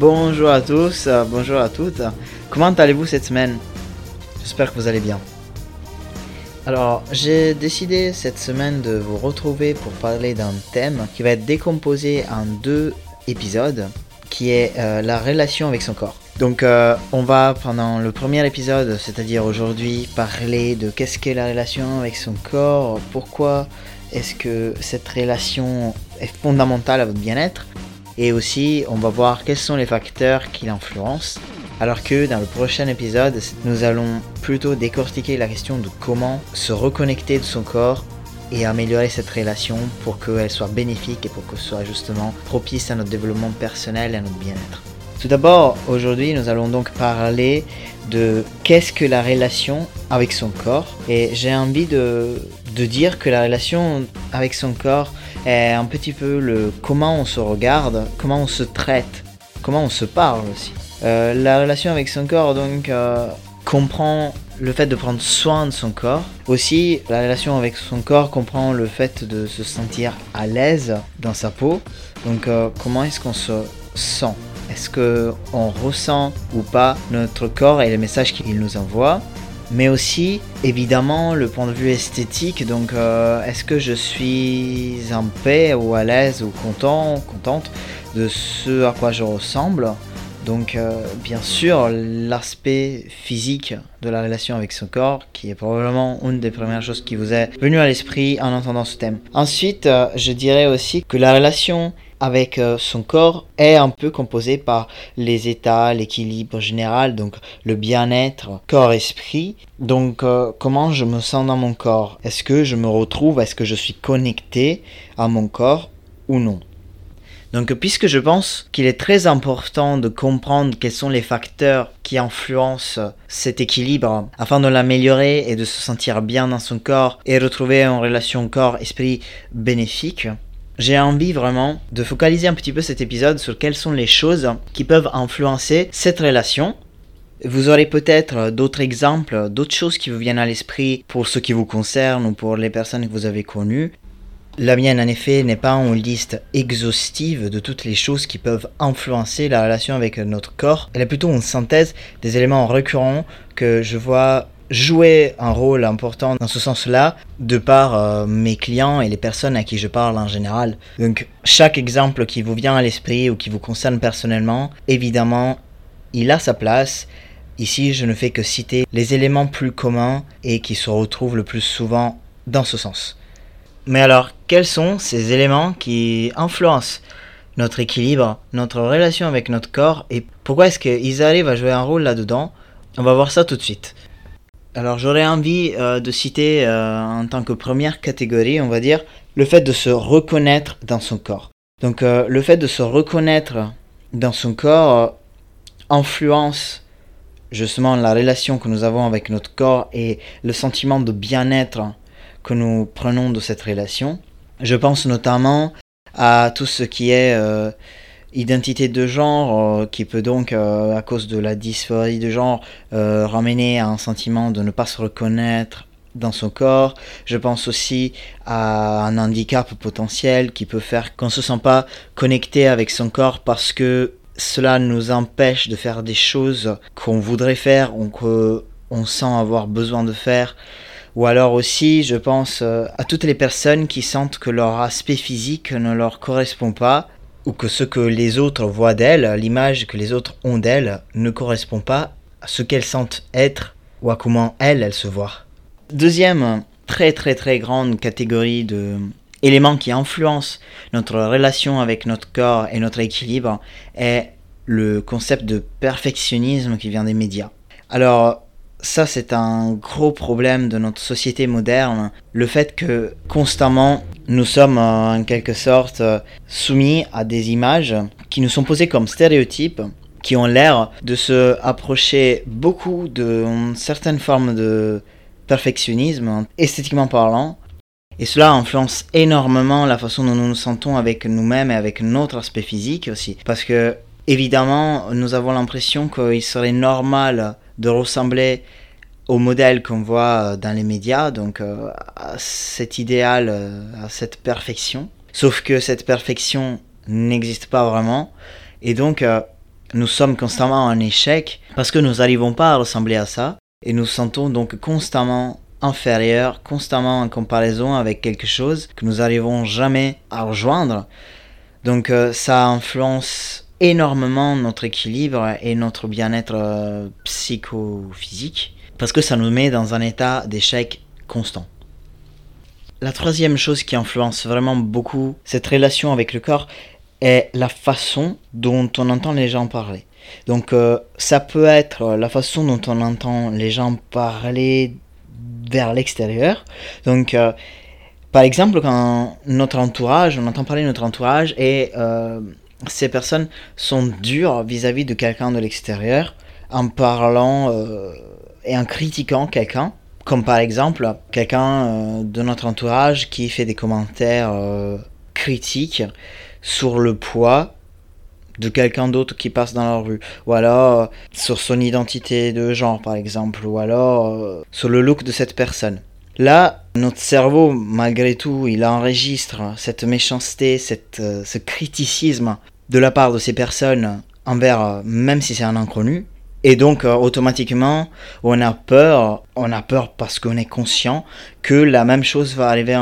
Bonjour à tous, euh, bonjour à toutes. Comment allez-vous cette semaine? J'espère que vous allez bien. Alors, j'ai décidé cette semaine de vous retrouver pour parler d'un thème qui va être décomposé en deux épisodes, qui est euh, la relation avec son corps. Donc, euh, on va pendant le premier épisode, c'est-à-dire aujourd'hui, parler de qu'est-ce qu'est la relation avec son corps, pourquoi est-ce que cette relation est fondamentale à votre bien-être, et aussi on va voir quels sont les facteurs qui l'influencent. Alors que dans le prochain épisode, nous allons plutôt décortiquer la question de comment se reconnecter de son corps et améliorer cette relation pour qu'elle soit bénéfique et pour que ce soit justement propice à notre développement personnel et à notre bien-être. Tout d'abord, aujourd'hui, nous allons donc parler de qu'est-ce que la relation avec son corps. Et j'ai envie de, de dire que la relation avec son corps est un petit peu le comment on se regarde, comment on se traite, comment on se parle aussi. Euh, la relation avec son corps donc euh, comprend le fait de prendre soin de son corps. Aussi, la relation avec son corps comprend le fait de se sentir à l'aise dans sa peau. Donc euh, comment est-ce qu'on se sent? Est-ce qu'on ressent ou pas notre corps et les messages qu'il nous envoie? Mais aussi évidemment le point de vue esthétique. Donc, euh, est-ce que je suis en paix ou à l'aise ou content, contente de ce à quoi je ressemble? Donc euh, bien sûr l'aspect physique de la relation avec son corps qui est probablement une des premières choses qui vous est venue à l'esprit en entendant ce thème. Ensuite euh, je dirais aussi que la relation avec euh, son corps est un peu composé par les états, l'équilibre général, donc le bien-être, corps-esprit. Donc euh, comment je me sens dans mon corps? Est-ce que je me retrouve? Est-ce que je suis connecté à mon corps ou non? Donc puisque je pense qu'il est très important de comprendre quels sont les facteurs qui influencent cet équilibre afin de l'améliorer et de se sentir bien dans son corps et retrouver une relation corps-esprit bénéfique, j'ai envie vraiment de focaliser un petit peu cet épisode sur quelles sont les choses qui peuvent influencer cette relation. Vous aurez peut-être d'autres exemples, d'autres choses qui vous viennent à l'esprit pour ce qui vous concerne ou pour les personnes que vous avez connues. La mienne, en effet, n'est pas une liste exhaustive de toutes les choses qui peuvent influencer la relation avec notre corps. Elle est plutôt une synthèse des éléments récurrents que je vois jouer un rôle important dans ce sens-là de par euh, mes clients et les personnes à qui je parle en général. Donc chaque exemple qui vous vient à l'esprit ou qui vous concerne personnellement, évidemment, il a sa place. Ici, je ne fais que citer les éléments plus communs et qui se retrouvent le plus souvent dans ce sens. Mais alors, quels sont ces éléments qui influencent notre équilibre, notre relation avec notre corps et pourquoi est-ce qu'ils arrivent à jouer un rôle là-dedans? On va voir ça tout de suite. Alors j'aurais envie euh, de citer euh, en tant que première catégorie, on va dire, le fait de se reconnaître dans son corps. Donc euh, le fait de se reconnaître dans son corps influence justement la relation que nous avons avec notre corps et le sentiment de bien-être que nous prenons de cette relation. Je pense notamment à tout ce qui est identité de genre euh, qui peut donc, euh, à cause de la dysphorie de genre, euh, ramener à un sentiment de ne pas se reconnaître dans son corps. Je pense aussi à un handicap potentiel qui peut faire qu'on ne se sent pas connecté avec son corps parce que cela nous empêche de faire des choses qu'on voudrait faire ou qu'on sent avoir besoin de faire. Ou alors aussi, je pense à toutes les personnes qui sentent que leur aspect physique ne leur correspond pas ou que ce que les autres voient d'elle, l'image que les autres ont d'elle, ne correspond pas à ce qu'elles sentent être ou à comment elle, elle se voit. Deuxième très très très grande catégorie de éléments qui influencent notre relation avec notre corps et notre équilibre est le concept de perfectionnisme qui vient des médias. Alors, ça c'est un gros problème de notre société moderne, le fait que constamment nous sommes en quelque sorte soumis à des images qui nous sont posées comme stéréotypes, qui ont l'air de se approcher beaucoup d'une certaine forme de perfectionnisme, esthétiquement parlant, et cela influence énormément la façon dont nous nous sentons avec nous-mêmes et avec notre aspect physique aussi. Parce que, évidemment, nous avons l'impression qu'il serait normal de ressembler au modèle qu'on voit dans les médias, donc euh, à cet idéal, euh, à cette perfection. Sauf que cette perfection n'existe pas vraiment. Et donc, euh, nous sommes constamment en échec parce que nous n'arrivons pas à ressembler à ça et nous sentons donc constamment inférieurs, constamment en comparaison avec quelque chose que nous n'arrivons jamais à rejoindre. Donc euh, ça influence énormément notre équilibre et notre bien-être euh, psychophysique parce que ça nous met dans un état d'échec constant. La troisième chose qui influence vraiment beaucoup cette relation avec le corps est la façon dont on entend les gens parler. Donc euh, ça peut être la façon dont on entend les gens parler vers l'extérieur. Donc euh, par exemple quand notre entourage, on entend parler notre entourage et euh, ces personnes sont dures vis-à-vis de quelqu'un de l'extérieur en parlant et en critiquant quelqu'un comme par exemple quelqu'un euh, de notre entourage qui fait des commentaires euh, critiques sur le poids de quelqu'un d'autre qui passe dans la rue, ou alors euh, sur son identité de genre par exemple, ou alors sur le look de cette personne. Là, notre cerveau, malgré tout, il enregistre cette méchanceté, cette, ce criticisme de la part de ces personnes envers, même si c'est un inconnu, et donc euh, automatiquement, on a peur, on a peur parce qu'on est conscient que la même chose va arriver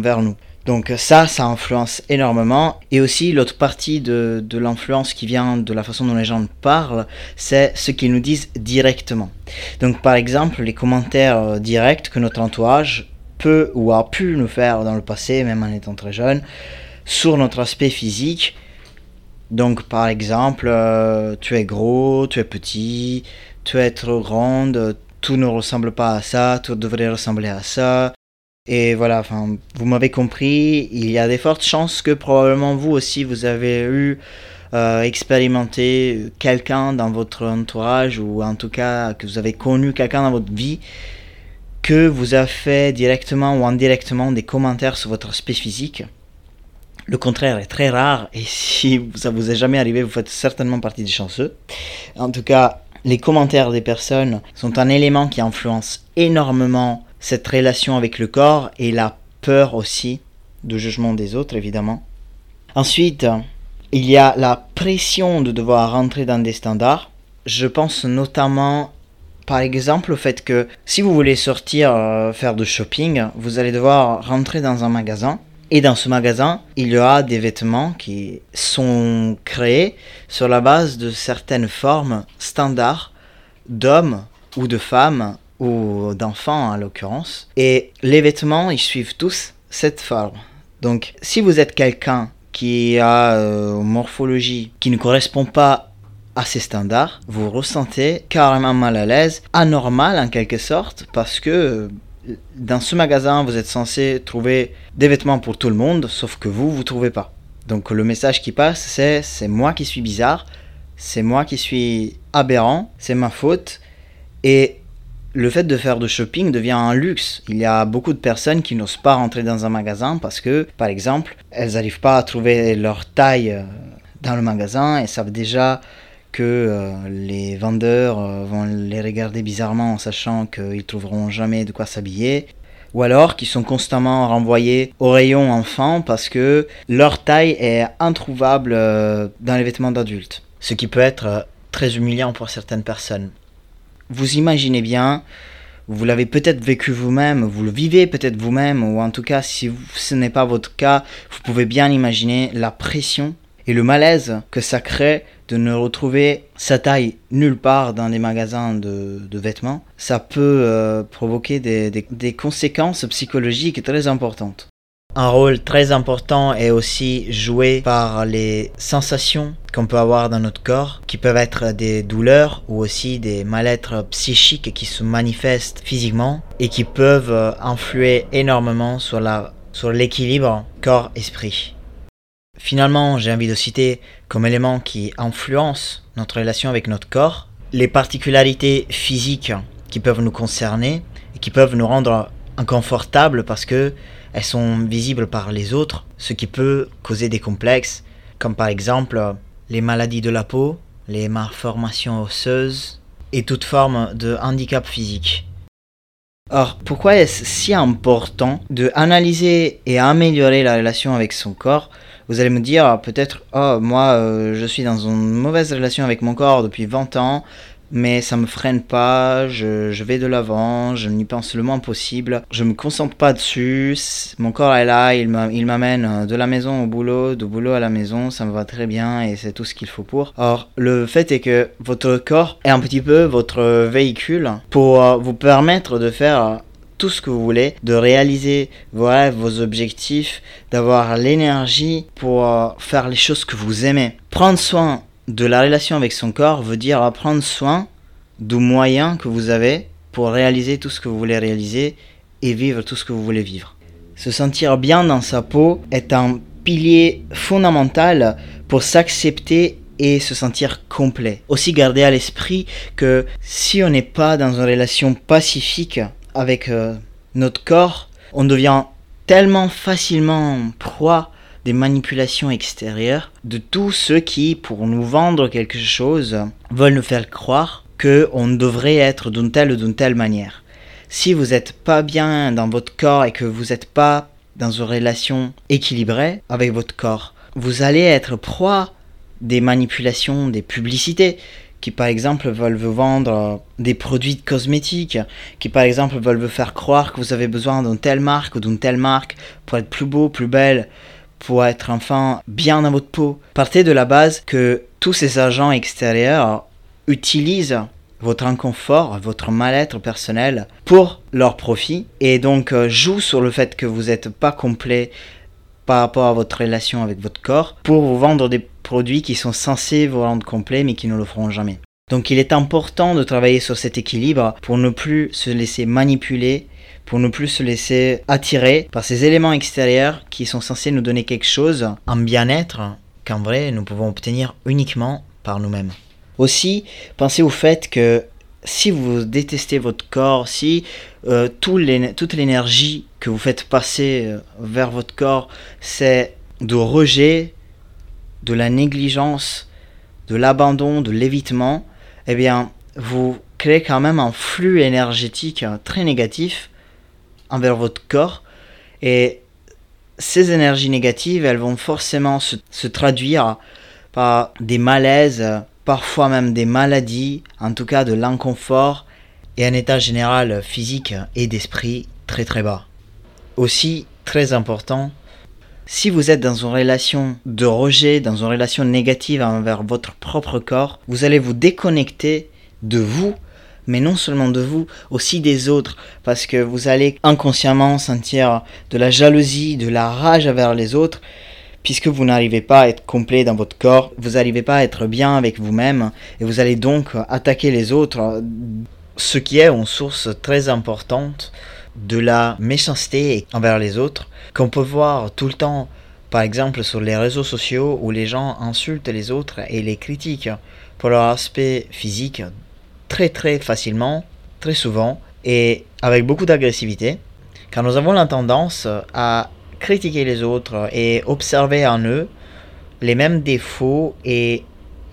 vers nous. Donc ça, ça influence énormément. Et aussi l'autre partie de, de l'influence qui vient de la façon dont les gens parlent, c'est ce qu'ils nous disent directement. Donc par exemple, les commentaires euh, directs que notre entourage peut ou a pu nous faire dans le passé, même en étant très jeune, sur notre aspect physique, donc par exemple, euh, tu es gros, tu es petit, tu es trop grande, tout ne ressemble pas à ça, tout devrait ressembler à ça. Et voilà, enfin, vous m'avez compris, il y a des fortes chances que probablement vous aussi vous avez eu euh, expérimenté quelqu'un dans votre entourage ou en tout cas que vous avez connu quelqu'un dans votre vie que vous a fait directement ou indirectement des commentaires sur votre aspect physique. Le contraire est très rare et si ça vous est jamais arrivé, vous faites certainement partie des chanceux. En tout cas, les commentaires des personnes sont un élément qui influence énormément cette relation avec le corps et la peur aussi du jugement des autres, évidemment. Ensuite, il y a la pression de devoir rentrer dans des standards. Je pense notamment par exemple au fait que si vous voulez sortir euh, faire du shopping, vous allez devoir rentrer dans un magasin et dans ce magasin, il y aura des vêtements qui sont créés sur la base de certaines formes standards d'hommes ou de femmes ou d'enfants en l'occurrence. Et les vêtements, ils suivent tous cette forme. Donc si vous êtes quelqu'un qui a euh, une morphologie qui ne correspond pas à ces standards, vous ressentez carrément mal à l'aise, anormal en quelque sorte, parce que dans ce magasin, vous êtes censé trouver des vêtements pour tout le monde, sauf que vous, vous trouvez pas. Donc le message qui passe, c'est c'est moi qui suis bizarre, c'est moi qui suis aberrant, c'est ma faute. Et le fait de faire du shopping devient un luxe. Il y a beaucoup de personnes qui n'osent pas rentrer dans un magasin parce que, par exemple, elles n'arrivent pas à trouver leur taille euh, dans le magasin et savent déjà que euh, les vendeurs euh, vont les regarder bizarrement en sachant qu'ils trouveront jamais de quoi s'habiller, ou alors qu'ils sont constamment renvoyés au rayon enfant parce que leur taille est introuvable euh, dans les vêtements d'adultes, ce qui peut être très humiliant pour certaines personnes. Vous imaginez bien, vous l'avez peut-être vécu vous-même, vous le vivez peut-être vous-même, ou en tout cas si ce n'est pas votre cas, vous pouvez bien imaginer la pression et le malaise que ça crée de ne retrouver sa taille nulle part dans les magasins de, vêtements, ça peut euh, provoquer des, conséquences psychologiques très importantes. Un rôle très important est aussi joué par les sensations qu'on peut avoir dans notre corps, qui peuvent être des douleurs ou aussi des mal-être psychiques qui se manifestent physiquement et qui peuvent euh, influer énormément sur l'équilibre corps-esprit. Finalement, j'ai envie de citer comme élément qui influence notre relation avec notre corps les particularités physiques qui peuvent nous concerner et qui peuvent nous rendre inconfortables parce que elles sont visibles par les autres, ce qui peut causer des complexes, comme par exemple les maladies de la peau, les malformations osseuses et toute forme de handicap physique. Or, pourquoi est-ce si important de analyser et améliorer la relation avec son corps Vous allez me dire peut-être, oh, moi, euh, je suis dans une mauvaise relation avec mon corps depuis 20 ans, mais ça me freine pas, je, je vais de l'avant, je n'y pense le moins possible, je me concentre pas dessus, mon corps est là, il m'amène euh, de la maison au boulot, du boulot à la maison, ça me va très bien et c'est tout ce qu'il faut pour. Or, le fait est que votre corps est un petit peu votre véhicule pour euh, vous permettre de faire tout ce que vous voulez, de réaliser vos rêves, vos objectifs, d'avoir l'énergie pour euh, faire les choses que vous aimez. Prendre soin de la relation avec son corps veut dire prendre soin du moyen que vous avez pour réaliser tout ce que vous voulez réaliser et vivre tout ce que vous voulez vivre. Se sentir bien dans sa peau est un pilier fondamental pour s'accepter et se sentir complet. Aussi garder à l'esprit que si on n'est pas dans une relation pacifique avec euh, notre corps, on devient tellement facilement proie des manipulations extérieures de tous ceux qui, pour nous vendre quelque chose, veulent nous faire croire qu'on devrait être d'une telle ou d'une telle manière. Si vous n'êtes pas bien dans votre corps et que vous n'êtes pas dans une relation équilibrée avec votre corps, vous allez être proie des manipulations, des publicités qui par exemple veulent vous vendre des produits cosmétiques, qui par exemple veulent vous faire croire que vous avez besoin d'une telle marque ou d'une telle marque pour être plus beau, plus belle, pour être enfin bien dans votre peau. Partez de la base que tous ces agents extérieurs utilisent votre inconfort, votre mal-être personnel pour leur profit et donc euh, jouent sur le fait que vous n'êtes pas complet par rapport à votre relation avec votre corps pour vous vendre des produits qui sont censés vous rendre complet mais qui ne le feront jamais. Donc il est important de travailler sur cet équilibre pour ne plus se laisser manipuler pour ne plus se laisser attirer par ces éléments extérieurs qui sont censés nous donner quelque chose, un bien-être qu'en vrai nous pouvons obtenir uniquement par nous-mêmes. Aussi, pensez au fait que si vous détestez votre corps, si euh, toute l'énergie que vous faites passer euh, vers votre corps, c'est de rejet, de la négligence, de l'abandon, de l'évitement, eh bien, vous créez quand même un flux énergétique très négatif envers votre corps. Et ces énergies négatives, elles vont forcément se, traduire par des malaises, parfois même des maladies, en tout cas de l'inconfort et un état général physique et d'esprit très très bas. Aussi, très important, si vous êtes dans une relation de rejet, dans une relation négative envers votre propre corps, vous allez vous déconnecter de vous mais non seulement de vous, aussi des autres, parce que vous allez inconsciemment sentir de la jalousie, de la rage envers les autres, puisque vous n'arrivez pas à être complet dans votre corps, vous n'arrivez pas à être bien avec vous-même, et vous allez donc attaquer les autres, ce qui est une source très importante de la méchanceté envers les autres, qu'on peut voir tout le temps, par exemple sur les réseaux sociaux, où les gens insultent les autres et les critiquent pour leur aspect physique, très très facilement, très souvent, et avec beaucoup d'agressivité, car nous avons la tendance à critiquer les autres et observer en eux les mêmes défauts et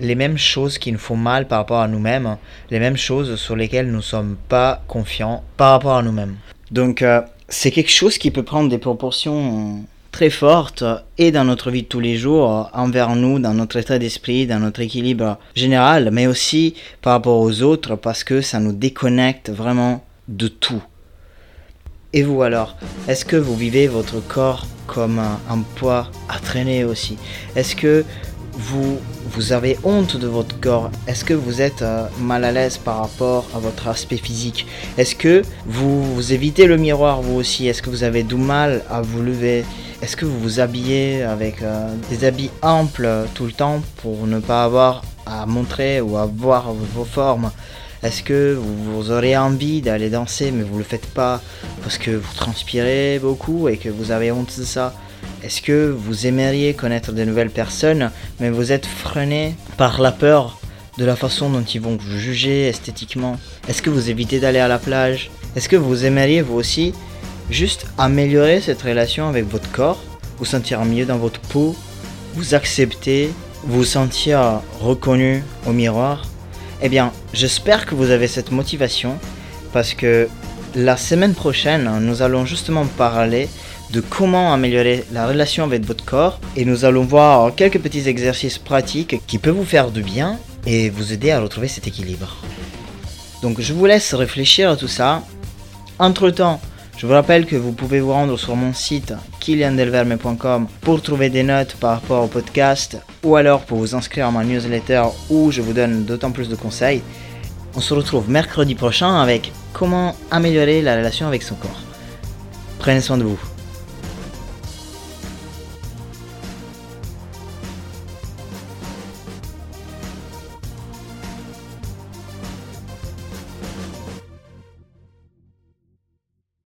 les mêmes choses qui nous font mal par rapport à nous-mêmes, les mêmes choses sur lesquelles nous ne sommes pas confiants par rapport à nous-mêmes. Donc euh, c'est quelque chose qui peut prendre des proportions très forte et dans notre vie de tous les jours, envers nous, dans notre état d'esprit, dans notre équilibre général, mais aussi par rapport aux autres parce que ça nous déconnecte vraiment de tout. Et vous alors, est-ce que vous vivez votre corps comme un, un poids à traîner aussi? Est-ce que vous, vous avez honte de votre corps. Est-ce que vous êtes euh, mal à l'aise par rapport à votre aspect physique? Est-ce que vous, évitez le miroir vous aussi? Est-ce que vous avez du mal à vous lever? Est-ce que vous vous habillez avec euh, des habits amples tout le temps pour ne pas avoir à montrer ou à voir vos formes? Est-ce que vous, aurez envie d'aller danser mais vous ne le faites pas parce que vous transpirez beaucoup et que vous avez honte de ça? Est-ce que vous aimeriez connaître de nouvelles personnes, mais vous êtes freiné par la peur de la façon dont ils vont vous juger esthétiquement? Est-ce que vous évitez d'aller à la plage? Est-ce que vous aimeriez vous aussi juste améliorer cette relation avec votre corps, vous sentir mieux dans votre peau, vous accepter, vous sentir reconnu au miroir? Eh bien, j'espère que vous avez cette motivation parce que la semaine prochaine, nous allons justement parler de comment améliorer la relation avec votre corps et nous allons voir quelques petits exercices pratiques qui peuvent vous faire du bien et vous aider à retrouver cet équilibre. Donc je vous laisse réfléchir à tout ça. Entre temps, je vous rappelle que vous pouvez vous rendre sur mon site kiliandelverme.com pour trouver des notes par rapport au podcast ou alors pour vous inscrire à ma newsletter où je vous donne d'autant plus de conseils. On se retrouve mercredi prochain avec comment améliorer la relation avec son corps. Prenez soin de vous.